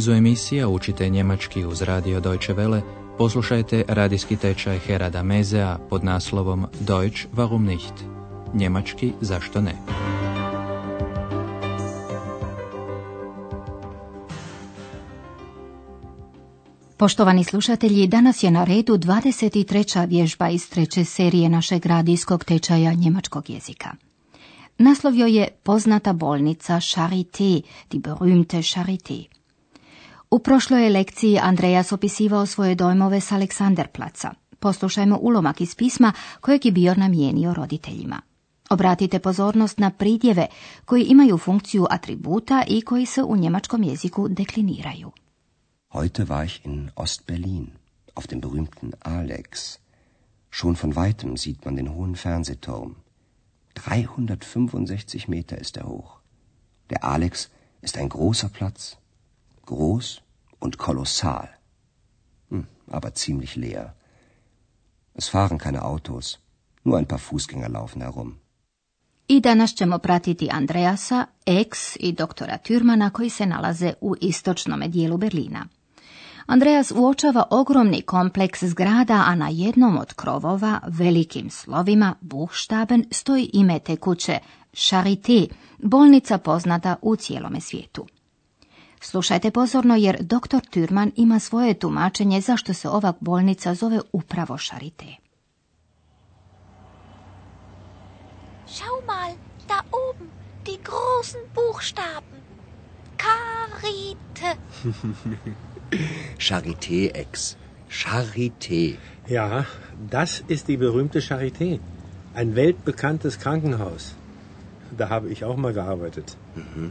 nizu emisija učite njemački uz radio Deutsche Welle, poslušajte radijski tečaj Herada Mezea pod naslovom Deutsch warum nicht? Njemački zašto ne? Poštovani slušatelji, danas je na redu 23. vježba iz treće serije našeg radijskog tečaja njemačkog jezika. Naslov joj je poznata bolnica Charité, die berühmte Charité. U prošloj lekciji Andrejas opisivao svoje dojmove s Aleksanderplaca. Poslušajmo ulomak iz pisma kojeg je bio namijenio roditeljima. Obratite pozornost na pridjeve koji imaju funkciju atributa i koji se u njemačkom jeziku dekliniraju. Heute war ich in Ostberlin, auf dem berühmten Alex. Schon von weitem sieht man den hohen Fernsehturm. 365 Meter ist er hoch. Der Alex ist ein großer Platz. Groß und kolossal. Hm, aber ziemlich leer. Es fahren keine Autos. Nur ein paar Fußgänger laufen herum. I danas ćemo pratiti Andreasa, ex i doktora Türmana koji se nalaze u istočnom dijelu Berlina. Andreas uočava ogromni kompleks zgrada, a na jednom od krovova, velikim slovima, Buchstaben, stoji ime te kuće, Charité, bolnica poznata u cijelome svijetu. Slušajte pozorno jer dr. Türman ima svoje tumačenje zašto se ova bolnica zove upravo Charité. Schau mal, da oben, die großen Buchstaben. Charité. Charité, Ex. Charité. Ja, das ist die berühmte Charité. Ein weltbekanntes Krankenhaus. Da habe ich auch mal gearbeitet. Mhm.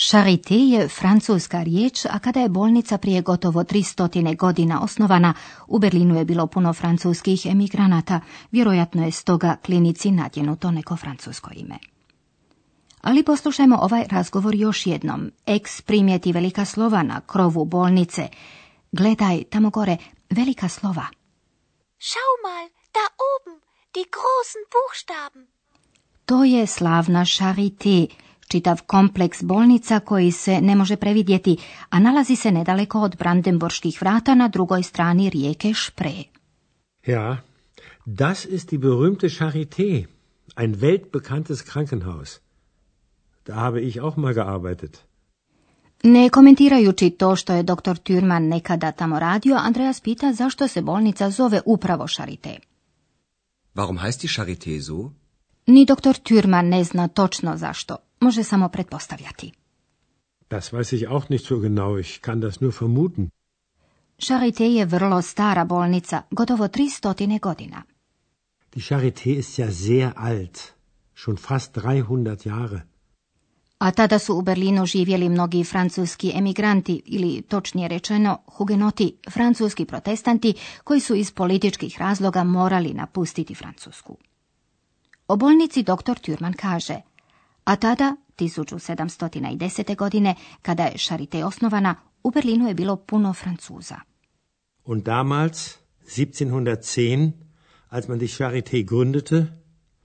Charité je francuska riječ, a kada je bolnica prije gotovo 300 godina osnovana, u Berlinu je bilo puno francuskih emigranata, vjerojatno je stoga klinici nadjenuto neko francusko ime. Ali poslušajmo ovaj razgovor još jednom. Ex primijeti velika slova na krovu bolnice. Gledaj, tamo gore, velika slova. Schau mal, da oben, die großen Buchstaben. To je slavna Charité, čitav kompleks bolnica koji se ne može previdjeti, a nalazi se nedaleko od Brandenburških vrata na drugoj strani rijeke Spree. Ja, das ist die berühmte Charité, ein weltbekanntes Krankenhaus. Da habe ich auch mal gearbeitet. Ne komentirajući to što je dr. Türman nekada tamo radio, Andreas pita zašto se bolnica zove upravo Charité. Warum heißt die Charité so? Ni dr. Türman ne zna točno zašto, može samo pretpostavljati. Das weiß ich auch nicht so genau, ich kann das nur vermuten. Charité je vrlo stara bolnica, gotovo 300 godina. Die Charité ist ja sehr alt, schon fast 300 Jahre a tada su u Berlinu živjeli mnogi francuski emigranti ili točnije rečeno hugenoti, francuski protestanti koji su iz političkih razloga morali napustiti Francusku. O bolnici dr. Türman kaže, a tada, 1710. godine, kada je Charité osnovana, u Berlinu je bilo puno Francuza. Und damals, 1710, als man die Charité gründete,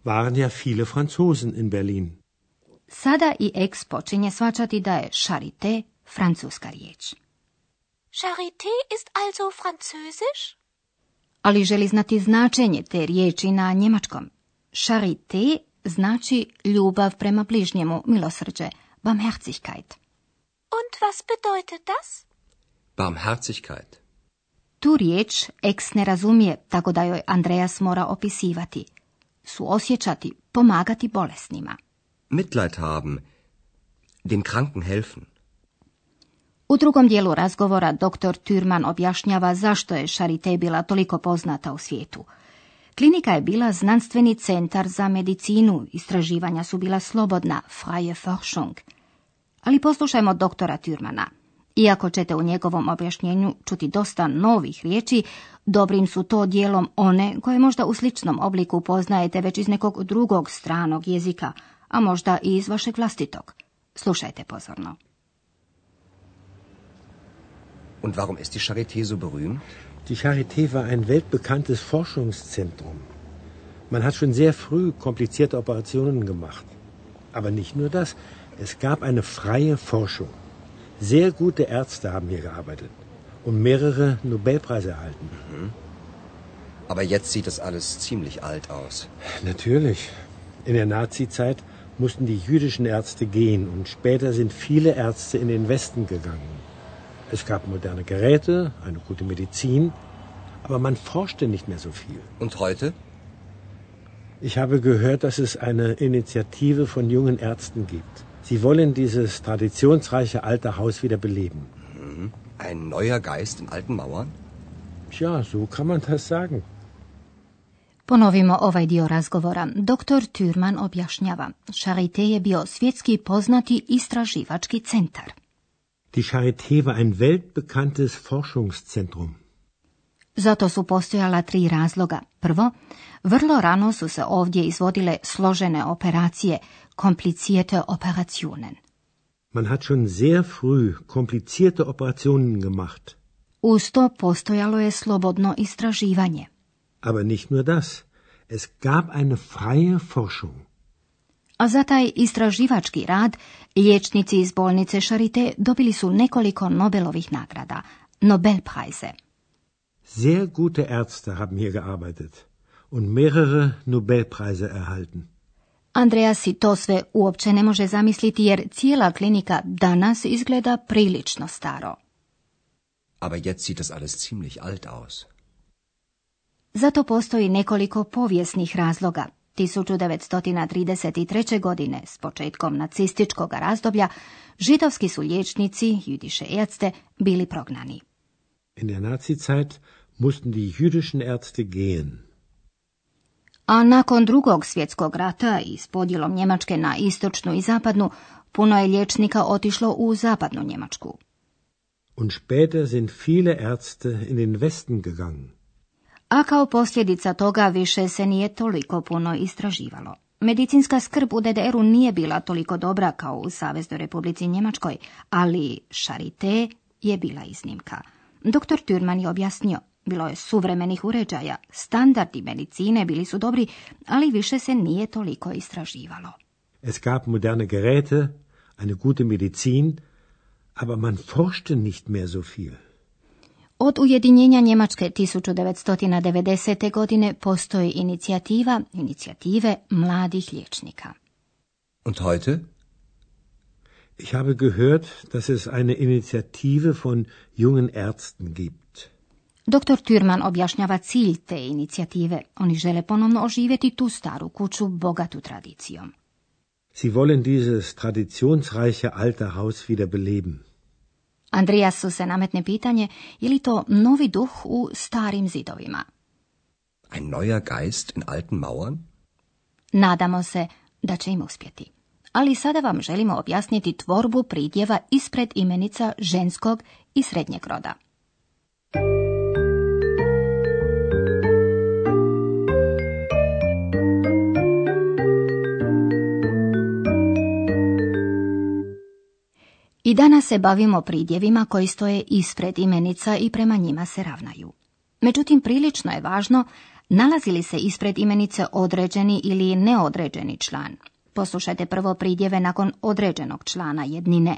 waren ja viele Franzosen in Berlin. Sada i ex počinje svačati da je charité francuska riječ. Charité ist also französisch? Ali želi znati značenje te riječi na njemačkom. Charité znači ljubav prema bližnjemu, milosrđe, Barmherzigkeit. Und was bedeutet das? Barmherzigkeit. Tu riječ ex ne razumije, tako da joj Andreas mora opisivati. Suosjećati, pomagati bolesnima. Mitleid haben, den Kranken helfen. U drugom dijelu razgovora dr. Türman objašnjava zašto je Charité bila toliko poznata u svijetu. Klinika je bila znanstveni centar za medicinu, istraživanja su bila slobodna, freie Forschung. Ali poslušajmo doktora Türmana. Iako ćete u njegovom objašnjenju čuti dosta novih riječi, dobrim su to dijelom one koje možda u sličnom obliku poznajete već iz nekog drugog stranog jezika, a možda i iz vašeg vlastitog. Slušajte pozorno. Und warum ist die Charité so berühmt? Die Charité war ein weltbekanntes Forschungszentrum. Man hat schon sehr früh komplizierte Operationen gemacht. Aber nicht nur das, es gab eine freie Forschung. Sehr gute Ärzte haben hier gearbeitet und mehrere Nobelpreise erhalten. Mhm. Aber jetzt sieht das alles ziemlich alt aus. Natürlich. In der Nazizeit mussten die jüdischen Ärzte gehen und später sind viele Ärzte in den Westen gegangen. Es gab moderne Geräte, eine gute Medizin, aber man forschte nicht mehr so viel. Und heute? Ich habe gehört, dass es eine Initiative von jungen Ärzten gibt. Sie wollen dieses traditionsreiche alte Haus wieder beleben. Mhm. Ein neuer Geist in alten Mauern? Tja, so kann man das sagen. Ponovimo ovaj dio razgovora. Dr. Türman objašnjava. Charité je bio svjetski poznati istraživački centar. Die Charité war ein weltbekanntes Forschungszentrum. Zato su postojala tri razloga. Prvo, vrlo rano su se ovdje izvodile složene operacije, komplizierte Operationen. Man hat schon sehr früh komplizierte Operationen gemacht. Uz to postojalo je slobodno istraživanje. Aber nicht nur das. Es gab eine freie Forschung. A za taj istraživački rad liječnici iz bolnice Charité dobili su nekoliko Nobelovih nagrada, Nobelpreise. Sehr gute Ärzte haben hier gearbeitet und mehrere Nobelpreise erhalten. Andreas si to sve uopće ne može zamisliti jer cijela klinika danas izgleda prilično staro. Aber jetzt sieht das alles ziemlich alt aus. Zato postoji nekoliko povijesnih razloga. 1933. godine, s početkom nacističkog razdoblja, židovski su liječnici, jüdische Ärzte, bili prognani. In der Nazizeit mussten die jüdischen Ärzte gehen. A nakon drugog svjetskog rata i s podjelom Njemačke na istočnu i zapadnu, puno je liječnika otišlo u zapadnu Njemačku. Und später sind viele Ärzte in den Westen gegangen. A kao posljedica toga više se nije toliko puno istraživalo. Medicinska skrb u DDR-u nije bila toliko dobra kao u Saveznoj Republici Njemačkoj, ali Charité je bila iznimka. Dr. Türman je objasnio, bilo je suvremenih uređaja, standardi medicine bili su dobri, ali više se nije toliko istraživalo. Es gab moderne Geräte, eine gute Medizin, aber man forschte nicht mehr so viel. Od ujedinjenja Njemačke 1990. godine postoji inicijativa, inicijative mladih liječnika. Und heute? Ich habe gehört, dass es eine Initiative von jungen Ärzten gibt. Dr. Türman objašnjava cilj te inicijative. Oni žele ponovno oživjeti tu staru kuću bogatu tradicijom. Sie wollen dieses traditionsreiche alte Haus wieder beleben. Andreasu se nametne pitanje je li to novi duh u starim zidovima. Ein neuer Geist in alten Mauern? Nadamo se da će im uspjeti. Ali sada vam želimo objasniti tvorbu pridjeva ispred imenica ženskog i srednjeg roda. I danas se bavimo pridjevima koji stoje ispred imenica i prema njima se ravnaju. Međutim, prilično je važno nalazi li se ispred imenice određeni ili neodređeni član. Poslušajte prvo pridjeve nakon određenog člana jednine.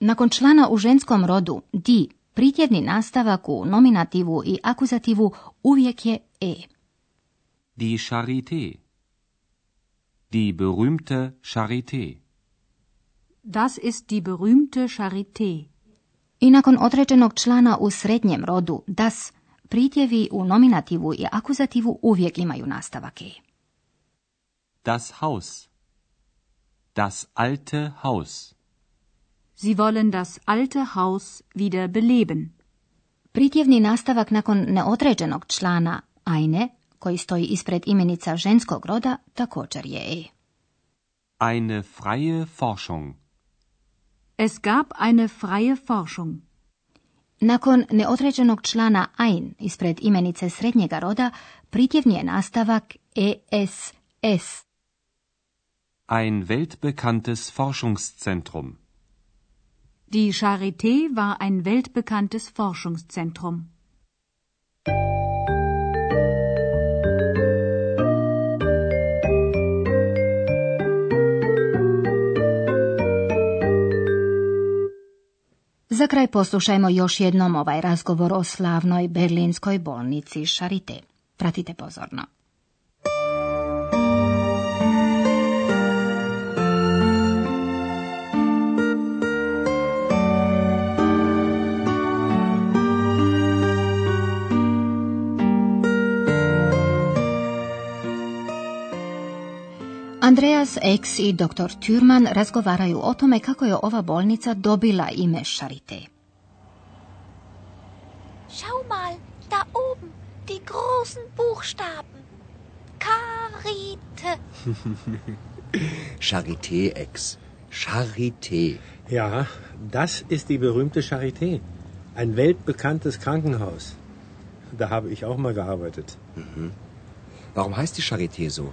Nakon člana u ženskom rodu di, pridjevni nastavak u nominativu i akuzativu uvijek je e. Die Charité. Die berühmte Charité. Das ist die berühmte Charité. I nakon određenog člana u srednjem rodu das, pridjevi u nominativu i akuzativu uvijek imaju nastavak e. Das Haus. Das alte Haus. Sie wollen das alte Haus wieder beleben. Pridjevni nastavak nakon neodređenog člana eine, koji stoji ispred imenica ženskog roda, također je e. Eine freie Forschung. Es gab eine freie Forschung. Nakon neodređenog člana ein ispred imenice srednjega roda, pritjevni je nastavak ESS. Ein weltbekanntes Forschungszentrum. Die Charité war ein weltbekanntes Forschungszentrum. Za kraj poslušajmo još jednom ovaj razgovor o slavnoj berlinskoj bolnici Charité. Pratite pozorno. Andreas X i dr. Thürman razgovaraju o tome kako je ova bolnica dobila ime Charité. Schau mal, da oben, die großen Buchstaben. Charité. Charité, Ex. Charité. Ja, das ist die berühmte Charité. Ein weltbekanntes Krankenhaus. Da habe ich auch mal gearbeitet. Warum heißt die Charité so?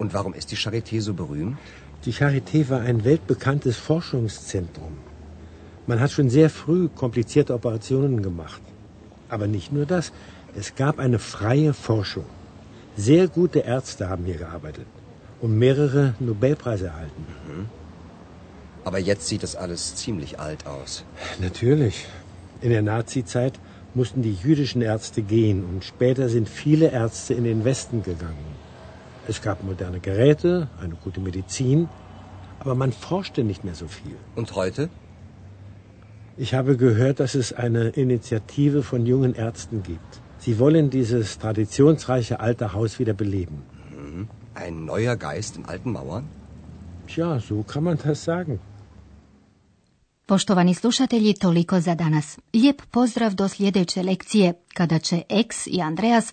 Und warum ist die Charité so berühmt? Die Charité war ein weltbekanntes Forschungszentrum. Man hat schon sehr früh komplizierte Operationen gemacht. Aber nicht nur das. Es gab eine freie Forschung. Sehr gute Ärzte haben hier gearbeitet und mehrere Nobelpreise erhalten. Aber jetzt sieht das alles ziemlich alt aus. Natürlich. In der Nazizeit mussten die jüdischen Ärzte gehen und später sind viele Ärzte in den Westen gegangen. Es gab moderne Geräte, eine gute Medizin, aber man forschte nicht mehr so viel. Und heute? Ich habe gehört, dass es eine Initiative von jungen Ärzten gibt. Sie wollen dieses traditionsreiche alte Haus wieder beleben. Ein neuer Geist in alten Mauern? Tja, so kann man das sagen. Poštovani slušatelji, toliko za danas. Lijep pozdrav do sljedeće lekcije, kada će X i Andreas